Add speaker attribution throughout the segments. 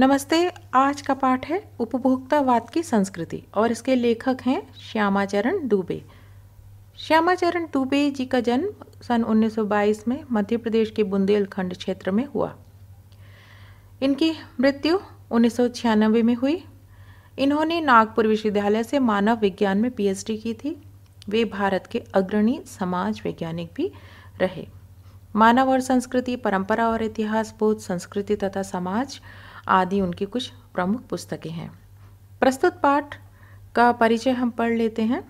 Speaker 1: नमस्ते, आज का पाठ है उपभोक्तावाद की संस्कृति और इसके लेखक हैं श्यामाचरण दुबे। श्यामाचरण दुबे जी का जन्म सन 1922 में मध्य प्रदेश के बुंदेलखंड क्षेत्र में हुआ। इनकी मृत्यु उन्नीस सौ छियानबे में हुई। इन्होंने नागपुर विश्वविद्यालय से मानव विज्ञान में पीएचडी की थी। वे भारत के अग्रणी समाज वैज्ञानिक भी रहे। मानव और संस्कृति, परंपरा और इतिहास बोध संस्कृति तथा समाज आदि उनकी कुछ प्रमुख पुस्तकें हैं। प्रस्तुत पाठ का परिचय हम पढ़ लेते हैं।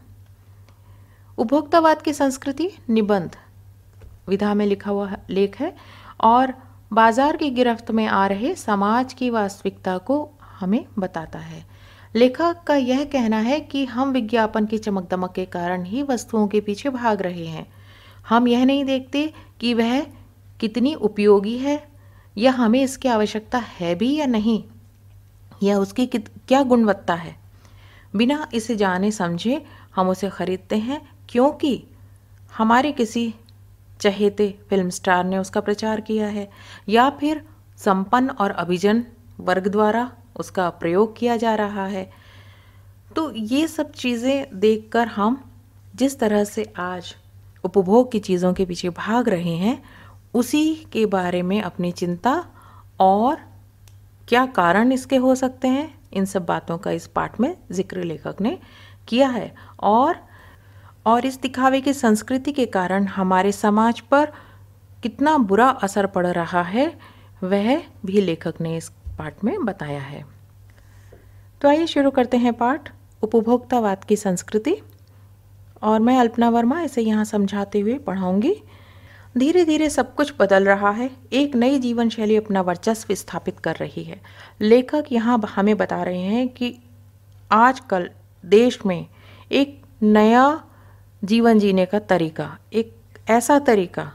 Speaker 1: उपभोक्तावाद की संस्कृति निबंध, विधा में लिखा हुआ लेख है और बाज़ार की गिरफ्त में आ रहे समाज की वास्तविकता को हमें बताता है। लेखक का यह कहना है कि हम विज्ञापन की चमक दमक के कारण ही वस्तुओं के पीछे भाग रहे हैं। हम यह नहीं देखते कि वह कितनी उपयोगी है या हमें इसकी आवश्यकता है भी या नहीं? या उसकी क्या गुणवत्ता है? बिना इसे जाने समझे हम उसे खरीदते हैं, क्योंकि हमारे किसी चहेते फ़िल्म स्टार ने उसका प्रचार किया है, या फिर संपन्न और अभिजन वर्ग द्वारा उसका प्रयोग किया जा रहा है। तो ये सब चीज़ें देखकर हम जिस तरह से आज उपभोग की चीज़ों के पीछे भाग रहे हैं उसी के बारे में अपनी चिंता और क्या कारण इसके हो सकते हैं? इन सब बातों का इस पाठ में ज़िक्र लेखक ने किया है। और और इस दिखावे की संस्कृति के कारण हमारे समाज पर कितना बुरा असर पड़ रहा है, वह भी लेखक ने इस पाठ में बताया है। तो आइए शुरू करते हैं पाठ, उपभोक्तावाद की संस्कृति। और मैं अल्पना वर्मा इसे यहाँ समझाते हुए पढ़ाऊँगी। धीरे धीरे सब कुछ बदल रहा है। एक नई जीवन शैली अपना वर्चस्व स्थापित कर रही है। लेखक यहाँ हमें बता रहे हैं कि आजकल देश में एक नया जीवन जीने का तरीका, एक ऐसा तरीका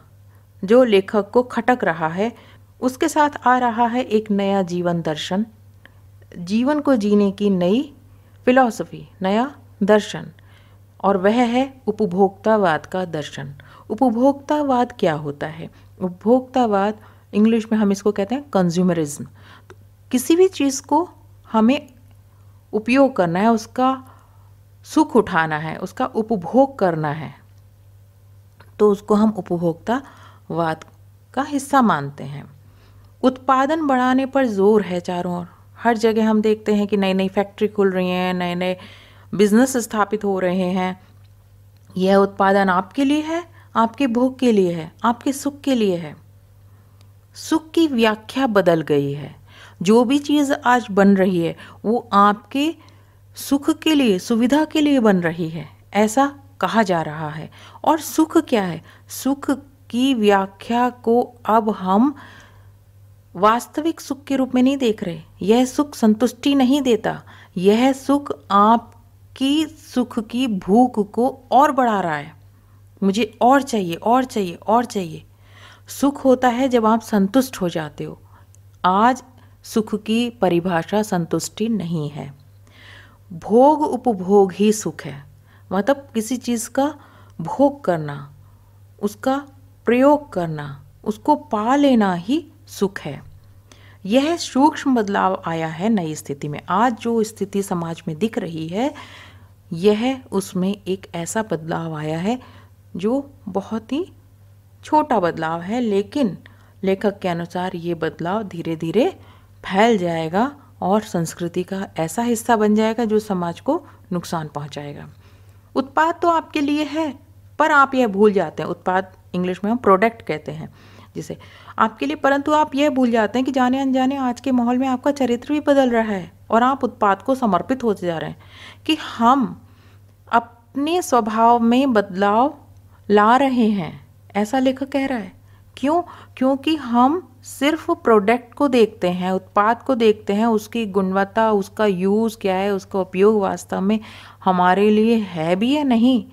Speaker 1: जो लेखक को खटक रहा है। उसके साथ आ रहा है एक नया जीवन दर्शन। जीवन को जीने की नई फिलॉसफी, नया दर्शन और वह है उपभोक्तावाद का दर्शन। उपभोक्तावाद क्या होता है? उपभोक्तावाद, इंग्लिश में हम इसको कहते हैं कंज्यूमरिज्म तो किसी भी चीज़ को हमें उपयोग करना है, उसका सुख उठाना है, उसका उपभोग करना है तो उसको हम उपभोक्तावाद का हिस्सा मानते हैं। उत्पादन बढ़ाने पर ज़ोर है चारों ओर। हर जगह हम देखते हैं कि नई नई फैक्ट्री खुल रही हैं नए नए बिज़नेस स्थापित हो रहे हैं। यह उत्पादन आपके लिए है आपके भोग के लिए है, आपके सुख के लिए है। सुख की व्याख्या बदल गई है। जो भी चीज़ आज बन रही है, वो आपके सुख के लिए, सुविधा के लिए बन रही है, ऐसा कहा जा रहा है। और सुख क्या है? सुख की व्याख्या को अब हम वास्तविक सुख के रूप में नहीं देख रहे। यह सुख संतुष्टि नहीं देता। यह सुख आपकी सुख की भूख को और बढ़ा रहा है। मुझे और चाहिए और चाहिए और चाहिए। सुख होता है जब आप संतुष्ट हो जाते हो। आज सुख की परिभाषा संतुष्टि नहीं है। भोग उपभोग ही सुख है। मतलब किसी चीज़ का भोग करना, उसका प्रयोग करना, उसको पा लेना ही सुख है। यह सूक्ष्म बदलाव आया है नई स्थिति में। आज जो स्थिति समाज में दिख रही है, यह उसमें एक ऐसा बदलाव आया है जो बहुत ही छोटा बदलाव है, लेकिन लेखक के अनुसार ये बदलाव धीरे धीरे फैल जाएगा और संस्कृति का ऐसा हिस्सा बन जाएगा जो समाज को नुकसान पहुंचाएगा। उत्पाद तो आपके लिए है, पर आप यह भूल जाते हैं। उत्पाद इंग्लिश में हम प्रोडक्ट कहते हैं, जिसे आपके लिए, परंतु आप यह भूल जाते हैं कि जाने अनजाने आज के माहौल में आपका चरित्र भी बदल रहा है और आप उत्पाद को समर्पित होते जा रहे हैं कि हम अपने स्वभाव में बदलाव ला रहे हैं। ऐसा लेखक कह रहा है। क्यों? क्योंकि हम सिर्फ़ प्रोडक्ट को देखते हैं, उत्पाद को देखते हैं, उसकी गुणवत्ता, उसका यूज़ क्या है, उसका उपयोग वास्तव में हमारे लिए है भी या नहीं।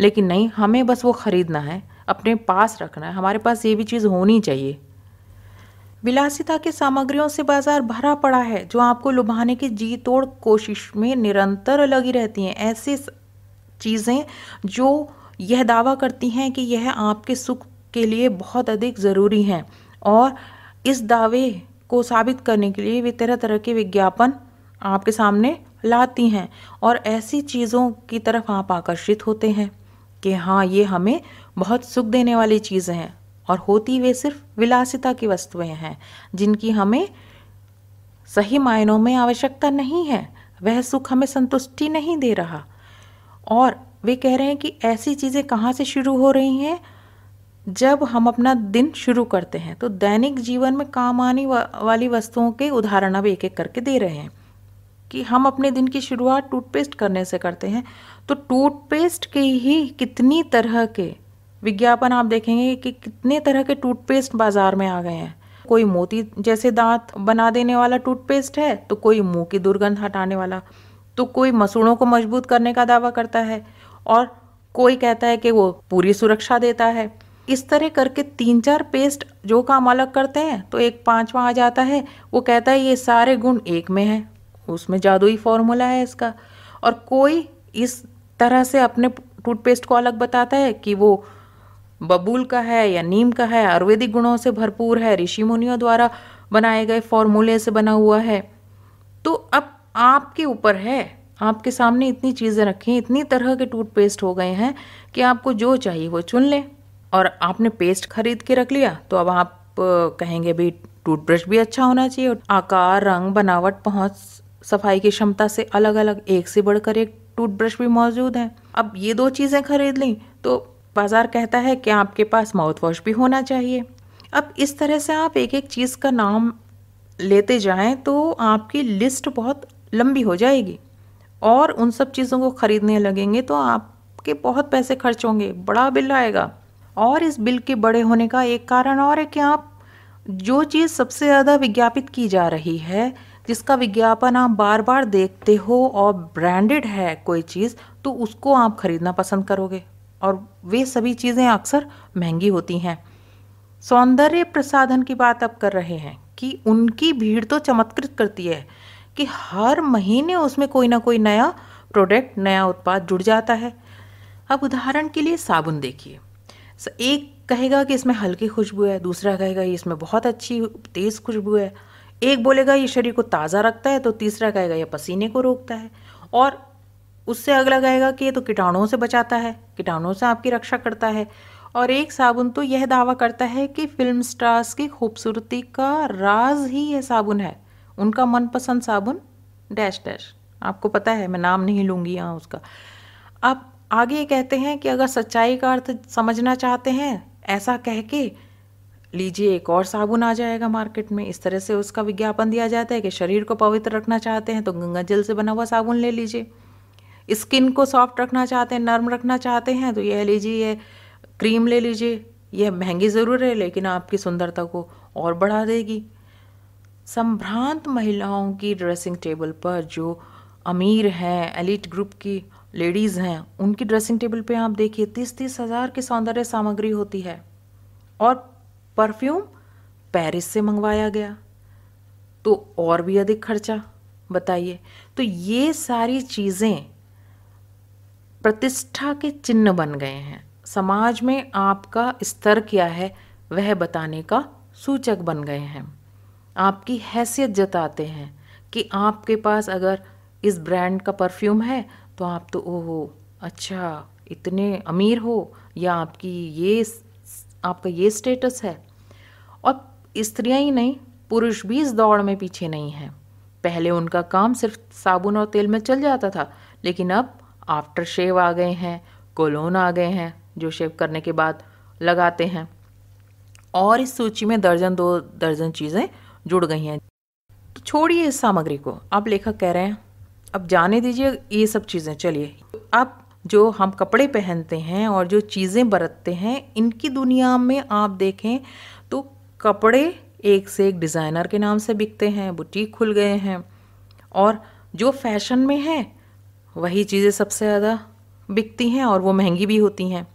Speaker 1: लेकिन नहीं, हमें बस वो ख़रीदना है, अपने पास रखना है, हमारे पास ये भी चीज़ होनी चाहिए। विलासिता के सामग्रियों से बाज़ार भरा पड़ा है, जो आपको लुभाने की जी तोड़ कोशिश में निरंतर लगी रहती हैं। ऐसी चीज़ें जो यह दावा करती हैं कि यह आपके सुख के लिए बहुत अधिक ज़रूरी हैं और इस दावे को साबित करने के लिए वे तरह तरह के विज्ञापन आपके सामने लाती हैं और ऐसी चीज़ों की तरफ़ आप आकर्षित होते हैं कि हाँ ये हमें बहुत सुख देने वाली चीज़ें हैं और होती वे सिर्फ़ विलासिता की वस्तुएँ हैं जिनकी हमें सही मायनों में आवश्यकता नहीं है। वह सुख हमें संतुष्टि नहीं दे रहा और वे कह रहे हैं कि ऐसी चीज़ें कहाँ से शुरू हो रही हैं? जब हम अपना दिन शुरू करते हैं तो दैनिक जीवन में काम आने वाली वस्तुओं के उदाहरण अब एक एक करके दे रहे हैं कि हम अपने दिन की शुरुआत टूथपेस्ट करने से करते हैं। तो टूथपेस्ट के ही कितनी तरह के विज्ञापन आप देखेंगे कि कितने तरह के टूथपेस्ट बाज़ार में आ गए हैं। कोई मोती जैसे दांत बना देने वाला टूथपेस्ट है तो कोई मुँह की दुर्गंध हटाने वाला तो कोई मसूड़ों को मज़बूत करने का दावा करता है। और कोई कहता है कि वो पूरी सुरक्षा देता है। इस तरह करके तीन चार पेस्ट जो काम अलग करते हैं तो एक पांचवा आ जाता है, वो कहता है ये सारे गुण एक में है। उसमें जादुई फॉर्मूला है इसका। और कोई इस तरह से अपने टूथपेस्ट को अलग बताता है कि वो बबूल का है या नीम का है, आयुर्वेदिक गुणों से भरपूर है ऋषि मुनियों द्वारा बनाए गए फॉर्मूले से बना हुआ है। तो अब आपके ऊपर है आपके सामने इतनी चीज़ें रखी, इतनी तरह के टूथपेस्ट हो गए हैं कि आपको जो चाहिए वो चुन लें। और आपने पेस्ट खरीद के रख लिया तो अब आप कहेंगे भाई टूथब्रश भी अच्छा होना चाहिए आकार, रंग, बनावट, पहुँच, सफ़ाई की क्षमता से अलग अलग एक से बढ़कर एक टूथब्रश भी मौजूद है। अब ये दो चीज़ें खरीद ली तो बाज़ार कहता है कि आपके पास माउथ वॉश भी होना चाहिए। अब इस तरह से आप एक एक चीज़ का नाम लेते जाएँ तो आपकी लिस्ट बहुत लंबी हो जाएगी। और उन सब चीज़ों को ख़रीदने लगेंगे तो आपके बहुत पैसे खर्च होंगे, बड़ा बिल आएगा। और इस बिल के बड़े होने का एक कारण और है कि आप जो चीज़ सबसे ज़्यादा विज्ञापित की जा रही है, जिसका विज्ञापन आप बार बार देखते हो और ब्रांडेड है कोई चीज़ तो उसको आप खरीदना पसंद करोगे। और वे सभी चीज़ें अक्सर महँगी होती हैं। सौंदर्य प्रसाधन की बात अब कर रहे हैं कि उनकी भीड़ तो चमत्कृत करती है। कि हर महीने उसमें कोई ना कोई नया प्रोडक्ट नया उत्पाद जुड़ जाता है। अब उदाहरण के लिए साबुन देखिए। एक कहेगा कि इसमें हल्की खुशबू है, दूसरा कहेगा ये इसमें बहुत अच्छी तेज़ खुशबू है। एक बोलेगा ये शरीर को ताज़ा रखता है तो तीसरा कहेगा ये पसीने को रोकता है। और उससे अगला कहेगा कि ये तो कीटाणुओं से बचाता है, कीटाणुओं से आपकी रक्षा करता है। और एक साबुन तो यह दावा करता है कि फ़िल्म स्टार्स की खूबसूरती का राज ही यह साबुन है। उनका मनपसंद साबुन, डैश डैश। आपको पता है, मैं नाम नहीं लूँगी यहाँ उसका। अब आगे ये कहते हैं कि अगर सच्चाई का अर्थ समझना चाहते हैं, ऐसा कह के लीजिए एक और साबुन आ जाएगा मार्केट में। इस तरह से उसका विज्ञापन दिया जाता है कि शरीर को पवित्र रखना चाहते हैं तो गंगा जल से बना हुआ साबुन ले लीजिए। स्किन को सॉफ्ट रखना चाहते हैं, नर्म रखना चाहते हैं तो यह लीजिए ये क्रीम ले लीजिए। यह महँगी ज़रूर है, लेकिन आपकी सुंदरता को और बढ़ा देगी। संभ्रांत महिलाओं की ड्रेसिंग टेबल पर जो अमीर हैं एलिट ग्रुप की लेडीज़ हैं, उनकी ड्रेसिंग टेबल पे आप देखिए तीस तीस हज़ार की सौंदर्य सामग्री होती है। और परफ्यूम पेरिस से मंगवाया गया। तो और भी अधिक खर्चा, बताइए। तो ये सारी चीज़ें प्रतिष्ठा के चिन्ह बन गए हैं। समाज में आपका स्तर क्या है, वह बताने का सूचक बन गए हैं। आपकी हैसियत जताते हैं कि आपके पास अगर इस ब्रांड का परफ्यूम है तो आप तो ओहो अच्छा इतने अमीर हो, या आपकी ये आपका ये स्टेटस है। और स्त्रियाँ ही नहीं, पुरुष भी इस दौड़ में पीछे नहीं हैं। पहले उनका काम सिर्फ़ साबुन और तेल में चल जाता था, लेकिन अब आफ्टर शेव आ गए हैं कोलोन आ गए हैं, जो शेव करने के बाद लगाते हैं। और इस सूची में दर्जन दो दर्जन चीज़ें जुड़ गई हैं। तो छोड़िए इस सामग्री को। अब लेखक कह रहे हैं। अब जाने दीजिए ये सब चीज़ें। चलिए। अब जो हम कपड़े पहनते हैं और जो चीज़ें बरतते हैं, इनकी दुनिया में आप देखें तो कपड़े एक से एक डिज़ाइनर के नाम से बिकते हैं, बुटीक खुल गए हैं। और जो फ़ैशन में है, वही चीज़ें सबसे ज़्यादा बिकती हैं और वो महँगी भी होती हैं।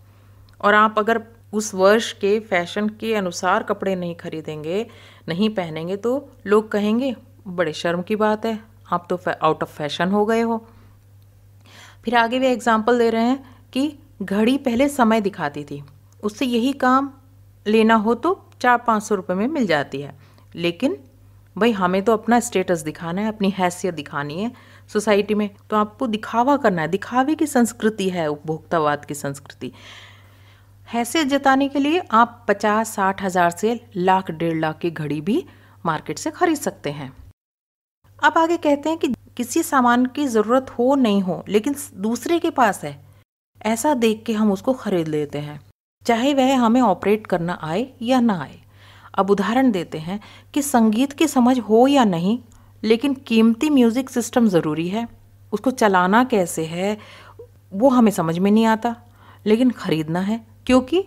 Speaker 1: और आप अगर उस वर्ष के फ़ैशन के अनुसार कपड़े नहीं खरीदेंगे, नहीं पहनेंगे तो लोग कहेंगे, बड़े शर्म की बात है, आप तो आउट ऑफ़ फ़ैशन हो गए हो। फिर आगे वे एग्ज़ाम्पल दे रहे हैं कि घड़ी पहले समय दिखाती थी। उससे यही काम लेना हो तो चार पाँच सौ रुपये में मिल जाती है। लेकिन भाई, हमें तो अपना स्टेटस दिखाना है, अपनी हैसियत दिखानी है सोसाइटी में। तो आपको दिखावा करना है। दिखावे की संस्कृति है, उपभोक्तावाद की संस्कृति। हैसियत जताने के लिए आप पचास साठ हज़ार से लाख, डेढ़ लाख की घड़ी भी मार्केट से खरीद सकते हैं। अब आगे कहते हैं कि किसी सामान की ज़रूरत हो नहीं हो, लेकिन दूसरे के पास है, ऐसा देख के हम उसको खरीद लेते हैं, चाहे वह हमें ऑपरेट करना आए या ना आए। अब उदाहरण देते हैं कि संगीत की समझ हो या नहीं, लेकिन कीमती म्यूज़िक सिस्टम ज़रूरी है, उसको चलाना कैसे है, वो हमें समझ में नहीं आता, लेकिन ख़रीदना है। क्योंकि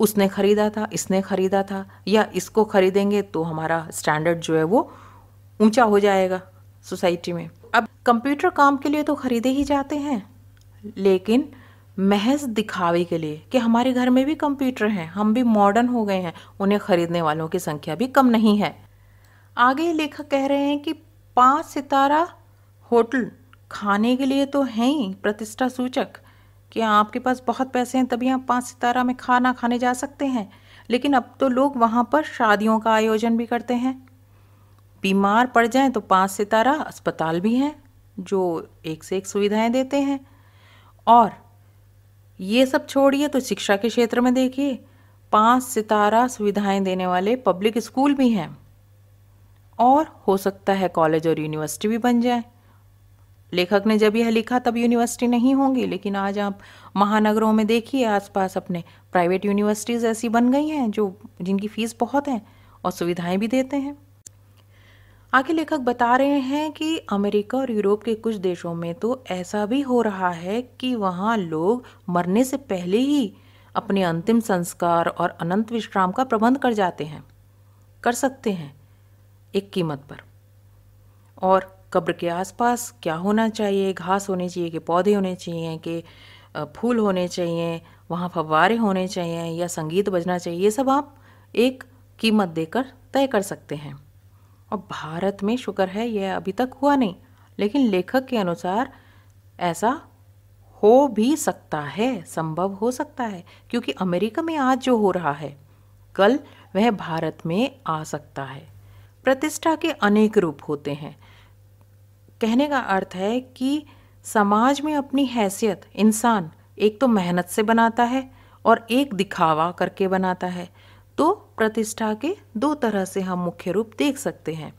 Speaker 1: उसने ख़रीदा था, इसने ख़रीदा था, या इसको ख़रीदेंगे तो हमारा स्टैंडर्ड जो है वो ऊँचा हो जाएगा सोसाइटी में। अब कंप्यूटर काम के लिए तो ख़रीदे ही जाते हैं, लेकिन महज दिखावे के लिए कि हमारे घर में भी कंप्यूटर हैं, हम भी मॉडर्न हो गए हैं, उन्हें ख़रीदने वालों की संख्या भी कम नहीं है। आगे लेखक कह रहे हैं कि पाँच सितारा होटल खाने के लिए तो हैं ही, प्रतिष्ठा सूचक। कि आपके पास बहुत पैसे हैं, तभी आप पाँच सितारा में खाना खाने जा सकते हैं। लेकिन अब तो लोग वहाँ पर शादियों का आयोजन भी करते हैं। बीमार पड़ जाएँ तो पाँच सितारा अस्पताल भी हैं, जो एक से एक सुविधाएँ देते हैं। और ये सब छोड़िए तो शिक्षा के क्षेत्र में देखिए, पाँच सितारा सुविधाएँ देने वाले पब्लिक स्कूल भी हैं। और हो सकता है कॉलेज और यूनिवर्सिटी भी बन जाए। लेखक ने जब यह लिखा, तब यूनिवर्सिटी नहीं होंगी, लेकिन आज आप महानगरों में देखिए, आसपास अपने प्राइवेट यूनिवर्सिटीज़ ऐसी बन गई हैं, जो, जिनकी फ़ीस बहुत है और सुविधाएँ भी देते हैं। आगे लेखक बता रहे हैं कि अमेरिका और यूरोप के कुछ देशों में तो ऐसा भी हो रहा है कि वहाँ लोग मरने से पहले ही अपने अंतिम संस्कार और अनंत विश्राम का प्रबंध कर जाते हैं, कर सकते हैं, एक कीमत पर। और कब्र के आसपास क्या होना चाहिए? घास होने चाहिए कि पौधे होने चाहिए कि फूल होने चाहिए, वहाँ फव्वारे होने चाहिए या संगीत बजना चाहिए? ये सब आप एक कीमत देकर तय कर सकते हैं। और भारत में शुक्र है यह अभी तक हुआ नहीं, लेकिन लेखक के अनुसार ऐसा हो भी सकता है, संभव हो सकता है, क्योंकि अमेरिका में आज जो हो रहा है, कल वह भारत में आ सकता है। प्रतिष्ठा के अनेक रूप होते हैं। कहने का अर्थ है कि समाज में अपनी हैसियत, इंसान, एक तो मेहनत से बनाता है और एक दिखावा करके बनाता है। तो प्रतिष्ठा के दो तरह से हम मुख्य रूप देख सकते हैं।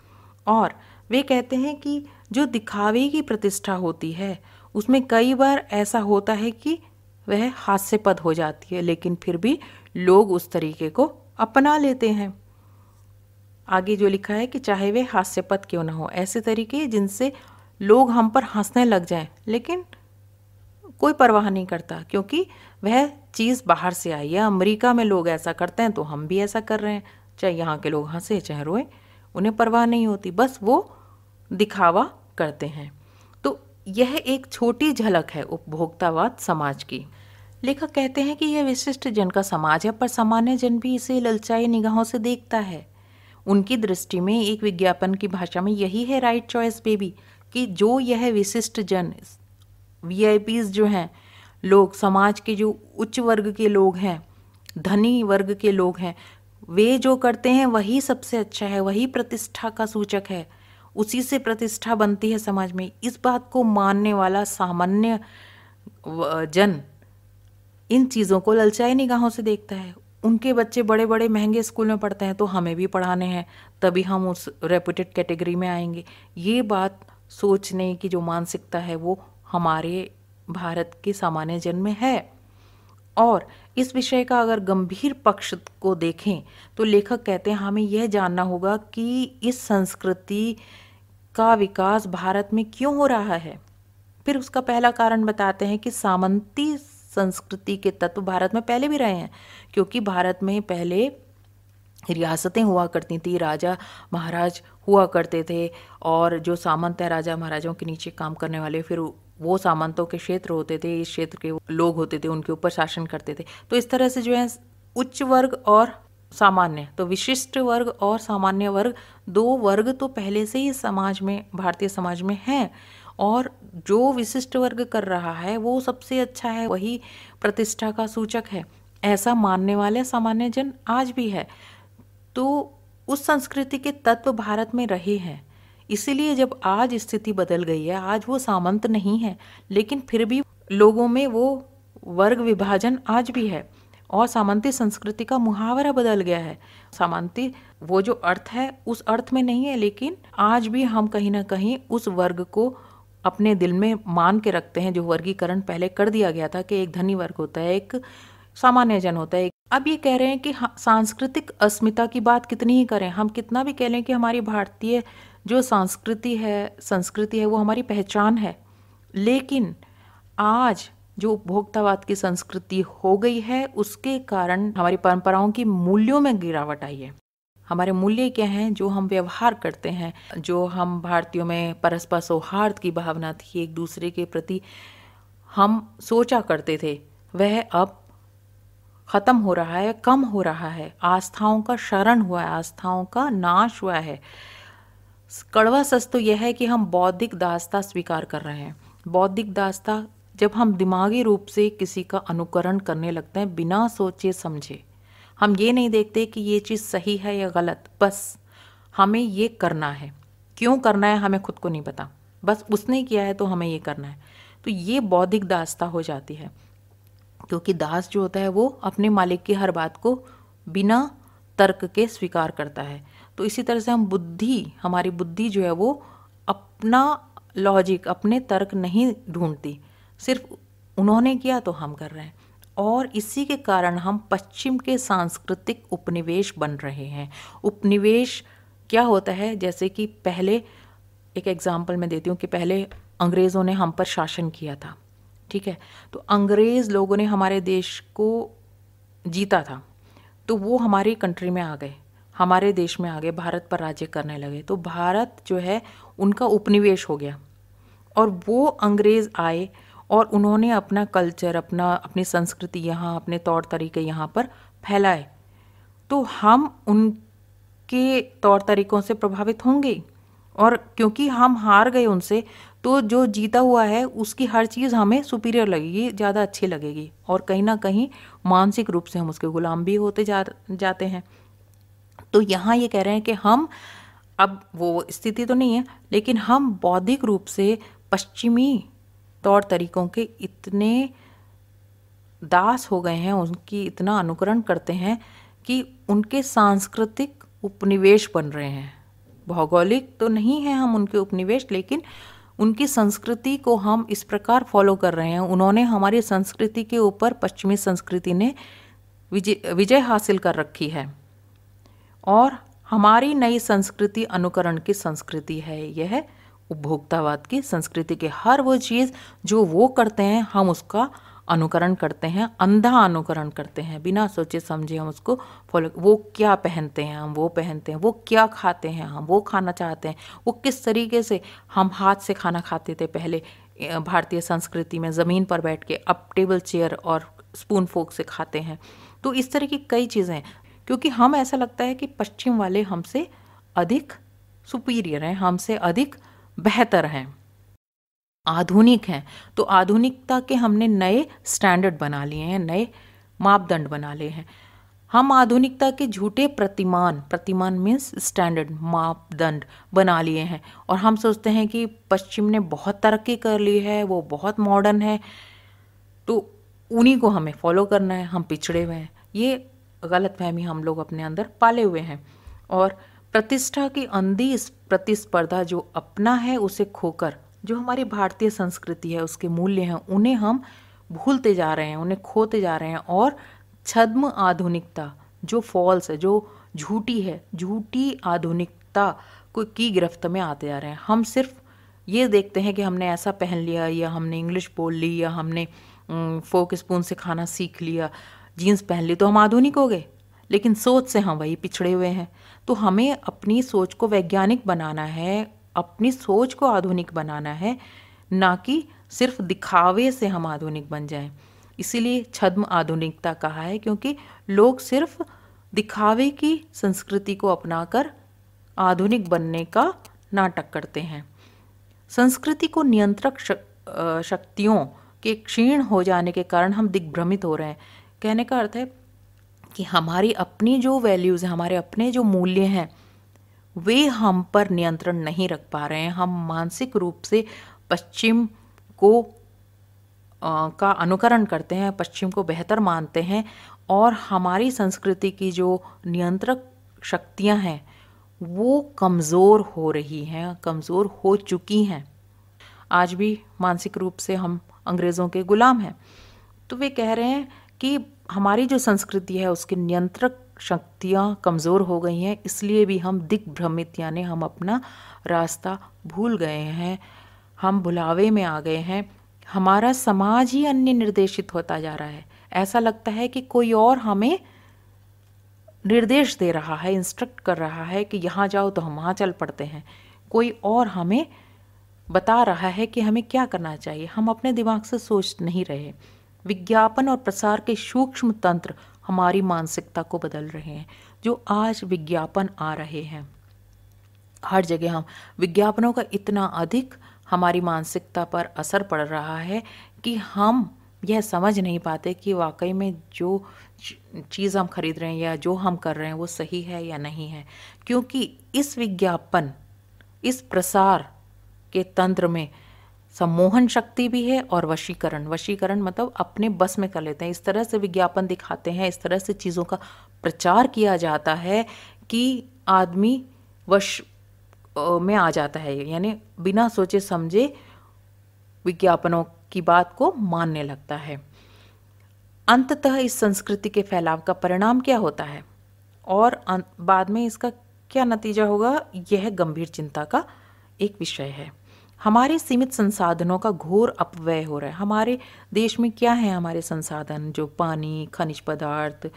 Speaker 1: और वे कहते हैं कि जो दिखावे की प्रतिष्ठा होती है, उसमें कई बार ऐसा होता है कि वह हास्यपद हो जाती है, लेकिन फिर भी लोग उस तरीके को अपना लेते हैं। आगे जो लिखा है कि चाहे वे हास्यपद क्यों ना हो, ऐसे तरीके जिनसे लोग हम पर हंसने लग जाएँ, लेकिन कोई परवाह नहीं करता, क्योंकि वह चीज़ बाहर से आई है। अमेरिका में लोग ऐसा करते हैं तो हम भी ऐसा कर रहे हैं। चाहे यहाँ के लोग हंसे, चाहे रोए, उन्हें परवाह नहीं होती, बस वो दिखावा करते हैं। तो यह एक छोटी झलक है उपभोक्तावाद समाज की। लेखक कहते हैं कि यह विशिष्ट जन का समाज है, पर सामान्य जन भी इसे ललचाई निगाहों से देखता है। उनकी दृष्टि में एक विज्ञापन की भाषा में यही है राइट चॉइस बेबी कि जो यह विशिष्ट जन वी जो हैं, लोग, समाज के जो उच्च वर्ग के लोग हैं, धनी वर्ग के लोग हैं, वे जो करते हैं वही सबसे अच्छा है, वही प्रतिष्ठा का सूचक है, उसी से प्रतिष्ठा बनती है समाज में। इस बात को मानने वाला सामान्य जन इन चीज़ों को ललचाई निगाहों से देखता है। उनके बच्चे बड़े बड़े महँगे स्कूल में पढ़ते हैं तो हमें भी पढ़ाने हैं, तभी हम उस रेपुटेड कैटेगरी में आएँगे। ये बात सोचने की जो मानसिकता है, वो हमारे भारत के सामान्य जन में है। और इस विषय का अगर गंभीर पक्ष को देखें तो लेखक कहते हैं, हमें यह जानना होगा कि इस संस्कृति का विकास भारत में क्यों हो रहा है। फिर उसका पहला कारण बताते हैं कि सामंती संस्कृति के तत्व भारत में पहले भी रहे हैं, क्योंकि भारत में पहले रियासतें हुआ करती थी, राजा महाराज हुआ करते थे, और जो सामंत है राजा महाराजाओं के नीचे काम करने वाले, फिर वो सामंतों के क्षेत्र होते थे, इस क्षेत्र के लोग होते थे, उनके ऊपर शासन करते थे। तो इस तरह से जो है, उच्च वर्ग और सामान्य तो विशिष्ट वर्ग और सामान्य वर्ग, दो वर्ग तो पहले से ही समाज में, भारतीय समाज में हैं। और जो विशिष्ट वर्ग कर रहा है, वो सबसे अच्छा है, वही प्रतिष्ठा का सूचक है। ऐसा मानने वाले सामान्य जन आज भी है। तो उस संस्कृति के तत्व भारत में रहे हैं। इसीलिए जब आज स्थिति बदल गई है, आज वो सामंत नहीं है, लेकिन फिर भी लोगों में वो वर्ग विभाजन आज भी है और सामंती संस्कृति का मुहावरा बदल गया है। सामंती, वो जो अर्थ है, उस अर्थ में नहीं है, लेकिन आज भी हम कहीं ना कहीं उस वर्ग को अपने दिल में मान के रखते हैं, जो वर्गीकरण पहले कर दिया गया था कि एक धनी वर्ग होता है, एक सामान्य जन होता है। अब ये कह रहे हैं कि सांस्कृतिक अस्मिता की बात कितनी ही करें, हम कितना भी कह लें कि हमारी भारतीय जो संस्कृति है संस्कृति है, वो हमारी पहचान है। लेकिन आज जो उपभोक्तावाद की संस्कृति हो गई है, उसके कारण हमारी परंपराओं की मूल्यों में गिरावट आई है। हमारे मूल्य क्या हैं, जो हम व्यवहार करते हैं, जो हम भारतीयों में परस्पर सौहार्द की भावना थी, एक दूसरे के प्रति हम सोचा करते थे, वह अब ख़त्म हो रहा है, कम हो रहा है, आस्थाओं का शरण हुआ है, आस्थाओं का नाश हुआ है। कड़वा सच तो यह है कि हम बौद्धिक दास्ता स्वीकार कर रहे हैं। बौद्धिक दास्ता जब हम दिमागी रूप से किसी का अनुकरण करने लगते हैं, बिना सोचे समझे हम ये नहीं देखते कि ये चीज़ सही है या गलत। बस हमें ये करना है। क्यों करना है हमें खुद को नहीं पता। बस उसने किया है तो हमें ये करना है। तो ये बौद्धिक दास्ता हो जाती है। क्योंकि दास जो होता है वो अपने मालिक की हर बात को बिना तर्क के स्वीकार करता है। तो इसी तरह से हम बुद्धि, हमारी बुद्धि जो है वो अपना लॉजिक अपने तर्क नहीं ढूंढती। सिर्फ़ उन्होंने किया तो हम कर रहे हैं। और इसी के कारण हम पश्चिम के सांस्कृतिक उपनिवेश बन रहे हैं। उपनिवेश क्या होता है? जैसे कि पहले, एक एग्ज़ाम्पल मैं देती हूँ कि पहले अंग्रेज़ों ने हम पर शासन किया था, ठीक है? तो अंग्रेज़ लोगों ने हमारे देश को जीता था तो वो हमारी कंट्री में आ गए, हमारे देश में आ गए, भारत पर राज्य करने लगे। तो भारत जो है, उनका उपनिवेश हो गया और वो अंग्रेज़ आए और उन्होंने अपना कल्चर, अपना, अपनी संस्कृति यहाँ, अपने तौर तरीके यहाँ पर फैलाए। तो हम उनके तौर तरीक़ों से प्रभावित होंगे और क्योंकि हम हार गए उनसे तो जो जीता हुआ है, उसकी हर चीज़ हमें सुपीरियर लगेगी ज़्यादा अच्छी लगेगी। और कहीं ना कहीं मानसिक रूप से हम उसके गुलाम भी होते जा, जाते हैं। तो यहाँ ये कह रहे हैं कि हम, अब वो स्थिति तो नहीं है, लेकिन हम बौद्धिक रूप से पश्चिमी तौर तरीक़ों के इतने दास हो गए हैं, उनकी इतना अनुकरण करते हैं कि उनके सांस्कृतिक उपनिवेश बन रहे हैं। भौगोलिक तो नहीं है हम उनके उपनिवेश, लेकिन उनकी संस्कृति को हम इस प्रकार फॉलो कर रहे हैं। उन्होंने हमारी संस्कृति के ऊपर पश्चिमी संस्कृति ने विजय विजय हासिल कर रखी है। और हमारी नई संस्कृति अनुकरण की संस्कृति है। यह उपभोक्तावाद की संस्कृति के हर वो चीज़ जो वो करते हैं, हम उसका अनुकरण करते हैं, अंधा अनुकरण करते हैं। बिना सोचे समझे हम उसको फॉलो वो क्या पहनते हैं, हम वो पहनते हैं, वो क्या खाते हैं, हम वो खाना चाहते हैं, वो किस तरीके से हम हाथ से खाना खाते थे पहले भारतीय संस्कृति में ज़मीन पर बैठ के अब टेबल चेयर और स्पून फोक से खाते हैं। तो इस तरह की कई चीज़ें क्योंकि हम ऐसा लगता है कि पश्चिम वाले हमसे अधिक सुपीरियर हैं, हमसे अधिक बेहतर हैं। आधुनिक हैं। तो आधुनिकता के हमने नए स्टैंडर्ड बना लिए हैं, नए मापदंड बना लिए हैं। हम आधुनिकता के झूठे प्रतिमान प्रतिमान मीन्स स्टैंडर्ड मापदंड बना लिए हैं। और हम सोचते हैं कि पश्चिम ने बहुत तरक्की कर ली है, वो बहुत मॉडर्न है। तो उन्हीं को हमें फॉलो करना है, हम पिछड़े हुए हैं। ये गलत फहमी हम लोग अपने अंदर पाले हुए हैं। और प्रतिष्ठा की अंधी प्रतिस्पर्धा जो अपना है, उसे खोकर, जो हमारी भारतीय संस्कृति है, उसके मूल्य हैं, उन्हें हम भूलते जा रहे हैं, उन्हें खोते जा रहे हैं और छद्म आधुनिकता जो फॉल्स है, जो झूठी है, झूठी आधुनिकता को की गिरफ्त में आते जा रहे हैं। हम सिर्फ़ ये देखते हैं कि हमने ऐसा पहन लिया, या हमने इंग्लिश बोल ली, या हमने फोक स्पून से खाना सीख लिया जीन्स पहन ली तो हम आधुनिक हो गए। लेकिन सोच से हम वही पिछड़े हुए हैं। तो हमें अपनी सोच को वैज्ञानिक बनाना है, अपनी सोच को आधुनिक बनाना है, ना कि सिर्फ़ दिखावे से हम आधुनिक बन जाएँ। इसीलिए छद्म आधुनिकता कहा है, क्योंकि लोग सिर्फ़ दिखावे की संस्कृति को अपनाकर आधुनिक बनने का नाटक करते हैं। संस्कृति को नियंत्रक शक्तियों के क्षीण हो जाने के कारण हम दिग्भ्रमित हो रहे हैं। कहने का अर्थ है कि हमारी अपनी जो वैल्यूज़ हैं हमारे अपने जो मूल्य हैं वे हम पर नियंत्रण नहीं रख पा रहे हैं। हम मानसिक रूप से पश्चिम को आ, का अनुकरण करते हैं पश्चिम को बेहतर मानते हैं और हमारी संस्कृति की जो नियंत्रक शक्तियाँ हैं वो कमज़ोर हो रही हैं कमज़ोर हो चुकी हैं। आज भी मानसिक रूप से हम अंग्रेज़ों के गुलाम हैं। तो वे कह रहे हैं कि हमारी जो संस्कृति है, उसकी नियंत्रक शक्तियाँ कमज़ोर हो गई हैं, इसलिए भी हम दिग्भ्रमित, यानी हम अपना रास्ता भूल गए हैं, हम भुलावे में आ गए हैं। हमारा समाज ही अन्य निर्देशित होता जा रहा है। ऐसा लगता है कि कोई और हमें निर्देश दे रहा है इंस्ट्रक्ट कर रहा है कि यहाँ जाओ तो हम वहाँ चल पड़ते हैं। कोई और हमें बता रहा है कि हमें क्या करना चाहिए। हम अपने दिमाग से सोच नहीं रहे। विज्ञापन और प्रसार के सूक्ष्म तंत्र हमारी मानसिकता को बदल रहे हैं, जो आज विज्ञापन आ रहे हैं। हर जगह हम विज्ञापनों का इतना अधिक हमारी मानसिकता पर असर पड़ रहा है कि हम यह समझ नहीं पाते कि वाकई में जो चीज़ हम खरीद रहे हैं या जो हम कर रहे हैं वो सही है या नहीं है। क्योंकि इस विज्ञापन, इस प्रसार के तंत्र में सम्मोहन शक्ति भी है और वशीकरण। वशीकरण मतलब अपने बस में कर लेते हैं। इस तरह से विज्ञापन दिखाते हैं, इस तरह से चीज़ों का प्रचार किया जाता है कि आदमी वश में आ जाता है। यानी बिना सोचे समझे विज्ञापनों की बात को मानने लगता है। अंततः इस संस्कृति के फैलाव का परिणाम क्या होता है? और बाद में इसका क्या नतीजा होगा? यह गंभीर चिंता का एक विषय है। हमारे सीमित संसाधनों का घोर अपव्यय हो रहा है। हमारे देश में क्या है हमारे संसाधन? जो पानी, खनिज पदार्थ,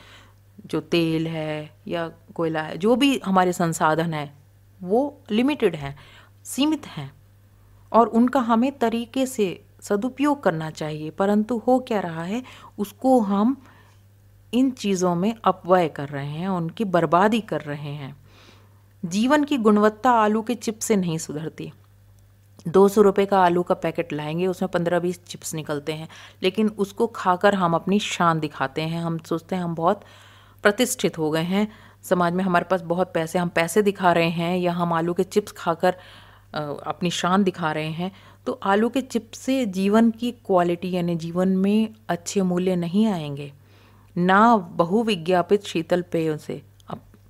Speaker 1: जो तेल है या कोयला है, जो भी हमारे संसाधन है, वो लिमिटेड हैं, सीमित हैं। और उनका हमें तरीके से सदुपयोग करना चाहिए, परंतु हो क्या रहा है, उसको हम इन चीज़ों में अपव्यय कर रहे हैं, उनकी बर्बादी कर रहे हैं। जीवन की गुणवत्ता आलू के चिप से नहीं सुधरती। दो सौ रुपये का आलू का पैकेट लाएँगे, उसमें पंद्रह बीस चिप्स निकलते हैं, लेकिन उसको खाकर हम अपनी शान दिखाते हैं। हम सोचते हैं हम बहुत प्रतिष्ठित हो गए हैं। समाज में हमारे पास बहुत पैसे, हम पैसे दिखा रहे हैं या हम आलू के चिप्स खाकर अपनी शान दिखा रहे हैं। तो आलू के चिप्स से जीवन की क्वालिटी यानी जीवन में अच्छे मूल्य नहीं आएँगे। ना बहुविज्ञापित शीतल पेयों से।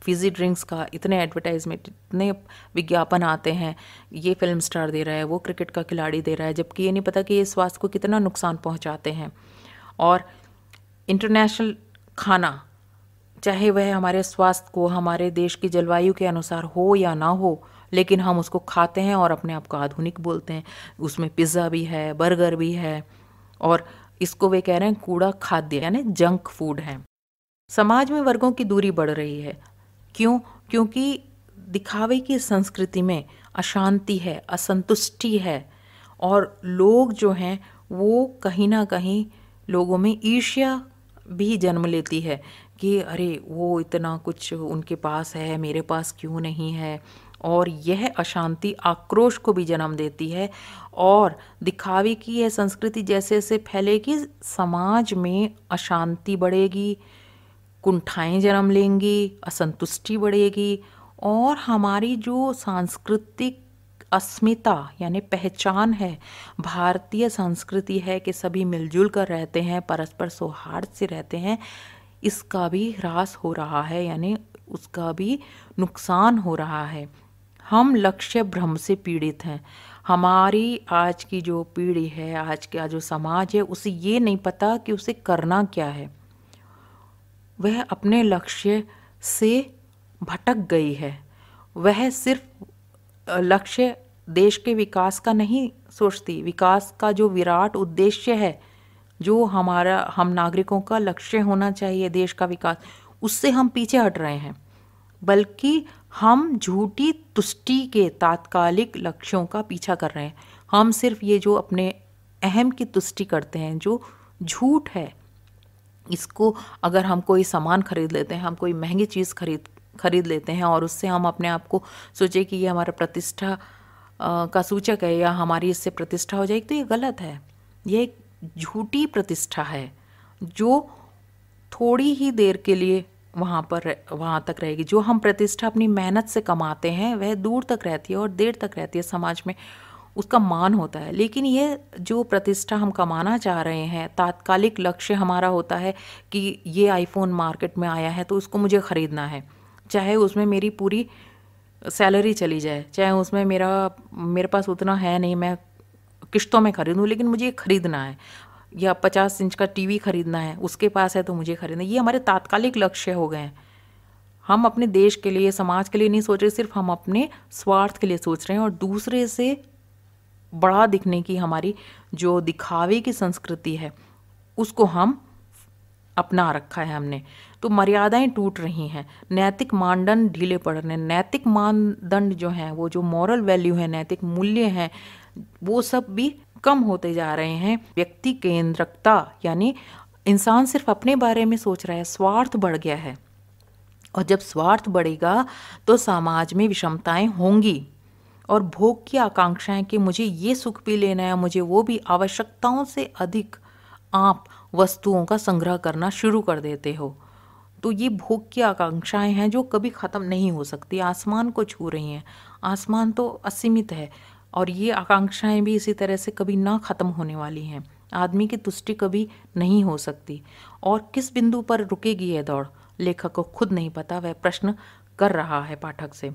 Speaker 1: फिजी ड्रिंक्स का, इतने एडवर्टाइजमेंट इतने विज्ञापन आते हैं, ये फ़िल्म स्टार दे रहा है, वो क्रिकेट का खिलाड़ी दे रहा है, जबकि ये नहीं पता कि ये स्वास्थ्य को कितना नुकसान पहुंचाते हैं। और इंटरनेशनल खाना, चाहे वह हमारे स्वास्थ्य को, हमारे देश की जलवायु के अनुसार हो या ना हो, लेकिन हम उसको खाते हैं और अपने आप को आधुनिक बोलते हैं। उसमें पिज़्ज़ा भी है बर्गर भी है, और इसको वे कह रहे हैं कूड़ा खाद्य, यानी जंक फ़ूड है। समाज में वर्गों की दूरी बढ़ रही है। क्यों? क्योंकि दिखावे की संस्कृति में अशांति है, असंतुष्टि है और लोग जो हैं, वो कहीं ना कहीं लोगों में ईर्ष्या भी जन्म लेती है कि अरे, वो इतना कुछ उनके पास है, मेरे पास क्यों नहीं है? और यह अशांति आक्रोश को भी जन्म देती है और दिखावे की यह संस्कृति जैसे जैसे फैलेगी, समाज में अशांति बढ़ेगी कुंठाएँ जन्म लेंगी, असंतुष्टि बढ़ेगी और हमारी जो सांस्कृतिक अस्मिता यानी पहचान है, भारतीय संस्कृति है कि सभी मिलजुल कर रहते हैं, परस्पर सौहार्द से रहते हैं, इसका भी ह्रास हो रहा है यानी उसका भी नुकसान हो रहा है। हम लक्ष्य भ्रम से पीड़ित हैं। हमारी आज की जो पीढ़ी है, आज का जो समाज है, उसे ये नहीं पता कि उसे करना क्या है। वह अपने लक्ष्य से भटक गई है। वह सिर्फ़ लक्ष्य देश के विकास का नहीं सोचती। विकास का जो विराट उद्देश्य है, जो हमारा, हम नागरिकों का लक्ष्य होना चाहिए देश का विकास, उससे हम पीछे हट रहे हैं। बल्कि हम झूठी तुष्टि के तात्कालिक लक्ष्यों का पीछा कर रहे हैं। हम सिर्फ़ ये जो अपने अहम की तुष्टि करते हैं, जो झूठ है इसको अगर हम कोई सामान खरीद लेते हैं, हम कोई महँगी चीज़ खरीद खरीद लेते हैं और उससे हम अपने आप को सोचे कि ये हमारा प्रतिष्ठा का सूचक है या हमारी इससे प्रतिष्ठा हो जाएगी तो ये गलत है। ये एक झूठी प्रतिष्ठा है, जो थोड़ी ही देर के लिए वहाँ पर वहाँ तक रहेगी। जो हम प्रतिष्ठा अपनी मेहनत से कमाते हैं, वह दूर तक रहती है और देर तक रहती है समाज में। उसका मान होता है। लेकिन ये जो प्रतिष्ठा हम कमाना चाह रहे हैं, तात्कालिक लक्ष्य हमारा होता है कि ये आईफोन मार्केट में आया है तो उसको मुझे ख़रीदना है। चाहे उसमें मेरी पूरी सैलरी चली जाए, चाहे उसमें मेरा, मेरे पास उतना है नहीं, मैं किश्तों में ख़रीदूँ, लेकिन मुझे ख़रीदना है। या पचास इंच का टीवी ख़रीदना है, उसके पास है तो मुझे ख़रीदना ये हमारे तात्कालिक लक्ष्य हो गए हैं। हम अपने देश के लिए, समाज के लिए नहीं सोच रहे, सिर्फ़ हम अपने स्वार्थ के लिए सोच रहे हैं और दूसरे से बड़ा दिखने की हमारी जो दिखावे की संस्कृति है, उसको हम अपना रखा है हमने। तो मर्यादाएँ टूट रही हैं। नैतिक मानदंड ढीले पड़ रहे हैं। नैतिक मानदंड जो हैं, वो जो मॉरल वैल्यू है, नैतिक मूल्य हैं, वो सब भी कम होते जा रहे हैं। व्यक्ति केंद्रकता, यानी इंसान सिर्फ़ अपने बारे में सोच रहा है, स्वार्थ बढ़ गया है। और जब स्वार्थ बढ़ेगा तो समाज में विषमताएँ होंगी। और भोग की आकांक्षाएँ कि मुझे ये सुख भी लेना है, मुझे वो भी आवश्यकताओं से अधिक आप वस्तुओं का संग्रह करना शुरू कर देते हो। तो ये भोग की आकांक्षाएँ हैं जो कभी ख़त्म नहीं हो सकती, आसमान को छू रही हैं। आसमान तो असीमित है और ये आकांक्षाएँ भी इसी तरह से कभी ना ख़त्म होने वाली हैं। आदमी की तुष्टि कभी नहीं हो सकती। और किस बिंदु पर रुकेगी यह दौड़? लेखक को खुद नहीं पता, वह प्रश्न कर रहा है पाठक से।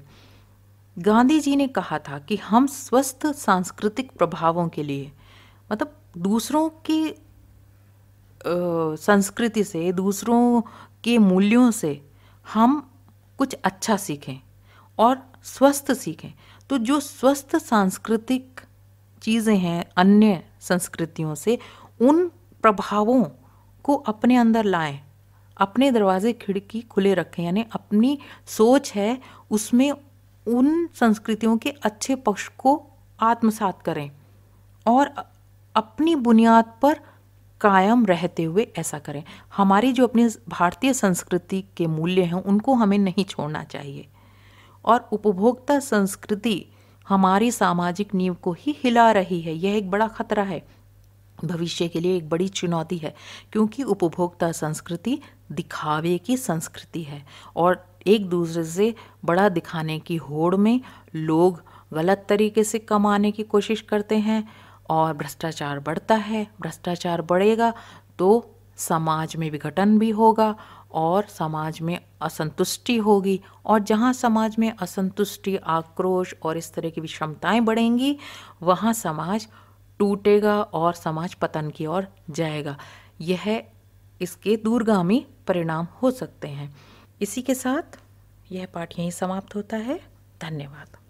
Speaker 1: गांधी जी ने कहा था कि हम स्वस्थ सांस्कृतिक प्रभावों के लिए मतलब दूसरों की संस्कृति से, दूसरों के मूल्यों से हम कुछ अच्छा सीखें और स्वस्थ सीखें। तो जो स्वस्थ सांस्कृतिक चीज़ें हैं अन्य संस्कृतियों से, उन प्रभावों को अपने अंदर लाएँ, अपने दरवाजे खिड़की खुले रखें, यानी अपनी सोच है, उसमें उन संस्कृतियों के अच्छे पक्ष को आत्मसात करें और अपनी बुनियाद पर कायम रहते हुए ऐसा करें। हमारी जो अपनी भारतीय संस्कृति के मूल्य हैं, उनको हमें नहीं छोड़ना चाहिए। और उपभोक्ता संस्कृति हमारी सामाजिक नींव को ही हिला रही है। यह एक बड़ा खतरा है। भविष्य के लिए एक बड़ी चुनौती है, क्योंकि उपभोक्ता संस्कृति दिखावे की संस्कृति है और एक दूसरे से बड़ा दिखाने की होड़ में लोग गलत तरीके से कमाने की कोशिश करते हैं और भ्रष्टाचार बढ़ता है। भ्रष्टाचार बढ़ेगा तो समाज में विघटन भी होगा और समाज में असंतुष्टि होगी। और जहाँ समाज में असंतुष्टि, आक्रोश और इस तरह की विषमताएँ बढ़ेंगी, वहाँ समाज टूटेगा और समाज पतन की ओर जाएगा। यह इसके दूरगामी परिणाम हो सकते हैं। इसी के साथ यह पाठ यहीं समाप्त होता है। धन्यवाद।